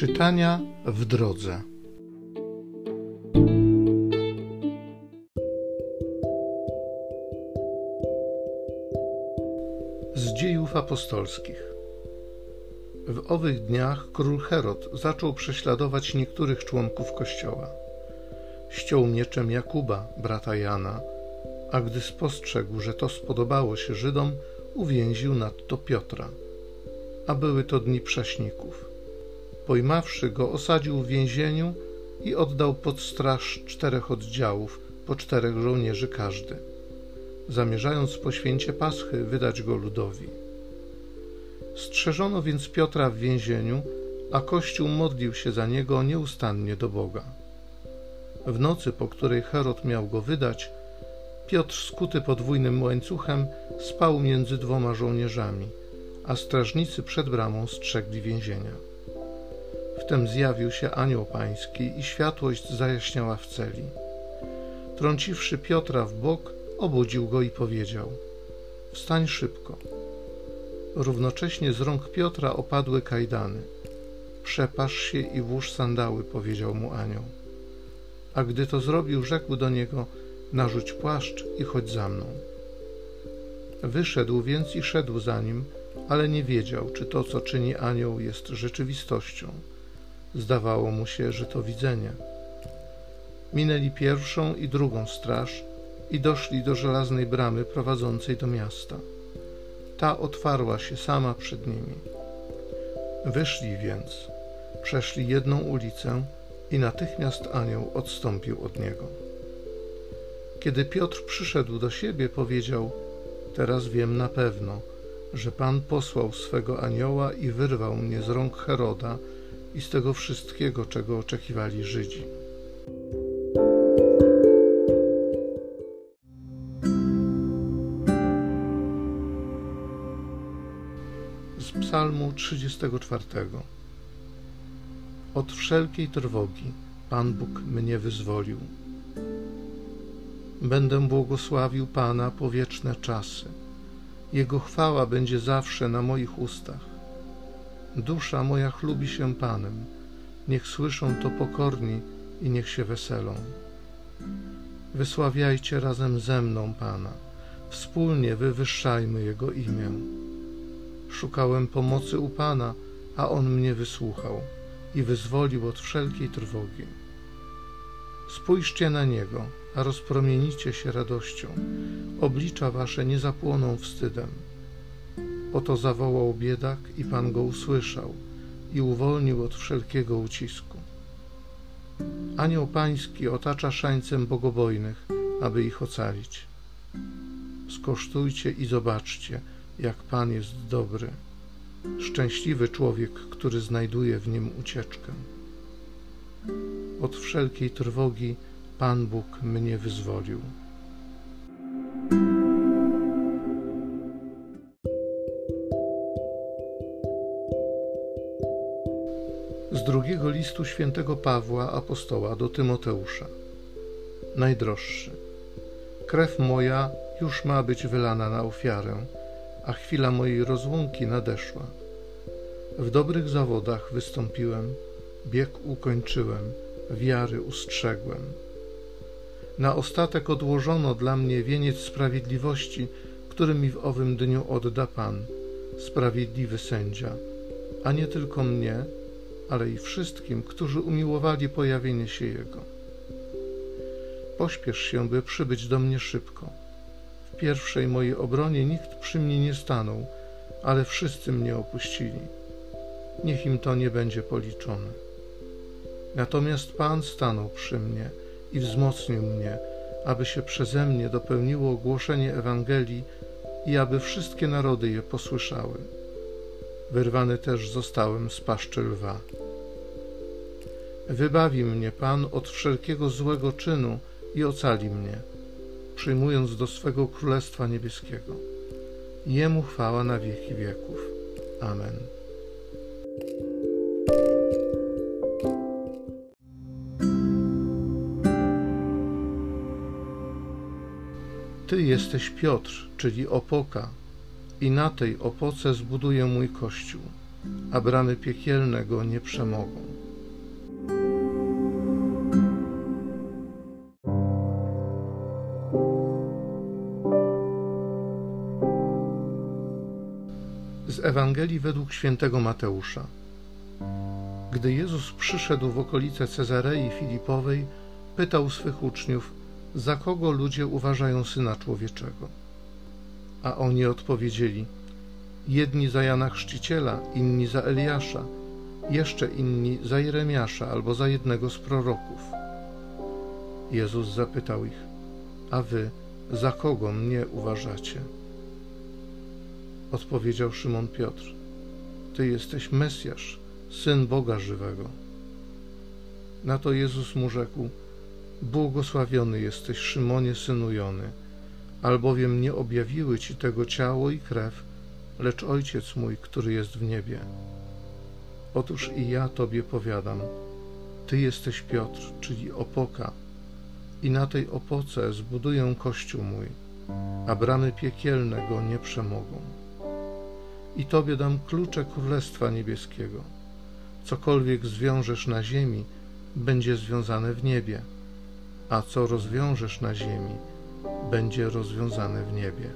Czytania w drodze. Z dziejów apostolskich. W owych dniach król Herod zaczął prześladować niektórych członków kościoła. Ściął mieczem Jakuba, brata Jana, a gdy spostrzegł, że to spodobało się Żydom, uwięził nadto Piotra. A były to dni prześników. Pojmawszy go, osadził w więzieniu i oddał pod straż czterech oddziałów, po czterech żołnierzy każdy, zamierzając po święcie Paschy wydać go ludowi. Strzeżono więc Piotra w więzieniu, a Kościół modlił się za niego nieustannie do Boga. W nocy, po której Herod miał go wydać, Piotr, skuty podwójnym łańcuchem, spał między dwoma żołnierzami, a strażnicy przed bramą strzegli więzienia. Wtem zjawił się anioł pański i światłość zajaśniała w celi. Trąciwszy Piotra w bok, obudził go i powiedział: Wstań szybko. Równocześnie z rąk Piotra opadły kajdany. Przepasz się i włóż sandały, powiedział mu anioł. A gdy to zrobił, rzekł do niego: Narzuć płaszcz i chodź za mną. Wyszedł więc i szedł za nim, ale nie wiedział, czy to, co czyni anioł, jest rzeczywistością. Zdawało mu się, że to widzenie. Minęli pierwszą i drugą straż i doszli do żelaznej bramy prowadzącej do miasta. Ta otwarła się sama przed nimi. Wyszli więc, przeszli jedną ulicę i natychmiast anioł odstąpił od niego. Kiedy Piotr przyszedł do siebie, powiedział: Teraz wiem na pewno, że Pan posłał swego anioła i wyrwał mnie z rąk Heroda i z tego wszystkiego, czego oczekiwali Żydzi. Z Psalmu 34. Od wszelkiej trwogi Pan Bóg mnie wyzwolił. Będę błogosławił Pana po wieczne czasy. Jego chwała będzie zawsze na moich ustach. Dusza moja chlubi się Panem. Niech słyszą to pokorni i niech się weselą. Wysławiajcie razem ze mną Pana. Wspólnie wywyższajmy Jego imię. Szukałem pomocy u Pana, a On mnie wysłuchał i wyzwolił od wszelkiej trwogi. Spójrzcie na Niego, a rozpromienicie się radością. Oblicza wasze nie zapłoną wstydem. Oto zawołał biedak i Pan go usłyszał i uwolnił od wszelkiego ucisku. Anioł Pański otacza szańcem bogobojnych, aby ich ocalić. Skosztujcie i zobaczcie, jak Pan jest dobry. Szczęśliwy człowiek, który znajduje w nim ucieczkę. Od wszelkiej trwogi Pan Bóg mnie wyzwolił. Z drugiego listu świętego Pawła apostoła do Tymoteusza. Najdroższy. Krew moja już ma być wylana na ofiarę, a chwila mojej rozłąki nadeszła. W dobrych zawodach wystąpiłem, bieg ukończyłem, wiary ustrzegłem. Na ostatek odłożono dla mnie wieniec sprawiedliwości, który mi w owym dniu odda Pan, sprawiedliwy sędzia, a nie tylko mnie, ale i wszystkim, którzy umiłowali pojawienie się Jego. Pośpiesz się, by przybyć do mnie szybko. W pierwszej mojej obronie nikt przy mnie nie stanął, ale wszyscy mnie opuścili. Niech im to nie będzie policzone. Natomiast Pan stanął przy mnie i wzmocnił mnie, aby się przeze mnie dopełniło ogłoszenie Ewangelii i aby wszystkie narody je posłyszały. Wyrwany też zostałem z paszczy lwa. Wybawi mnie Pan od wszelkiego złego czynu i ocali mnie, przyjmując do swego Królestwa Niebieskiego. Jemu chwała na wieki wieków. Amen. Ty jesteś Piotr, czyli opoka, i na tej opoce zbuduję mój kościół. a bramy piekielne go nie przemogą. Z Ewangelii według świętego Mateusza. Gdy Jezus przyszedł w okolice Cezarei Filipowej, pytał swych uczniów, za kogo ludzie uważają syna człowieczego. A oni odpowiedzieli: Jedni za Jana Chrzciciela, inni za Eliasza, jeszcze inni za Jeremiasza albo za jednego z proroków. Jezus zapytał ich: A wy za kogo mnie uważacie? Odpowiedział Szymon Piotr: Ty jesteś Mesjasz, syn Boga żywego. Na to Jezus mu rzekł: Błogosławiony jesteś, Szymonie, synu Jony, albowiem nie objawiły ci tego ciało i krew, lecz Ojciec mój, który jest w niebie. Otóż i ja Tobie powiadam: Ty jesteś Piotr, czyli opoka, i na tej opoce zbuduję kościół mój, a bramy piekielne go nie przemogą. I Tobie dam klucze Królestwa Niebieskiego. Cokolwiek zwiążesz na ziemi, będzie związane w niebie, a co rozwiążesz na ziemi, będzie rozwiązane w niebie.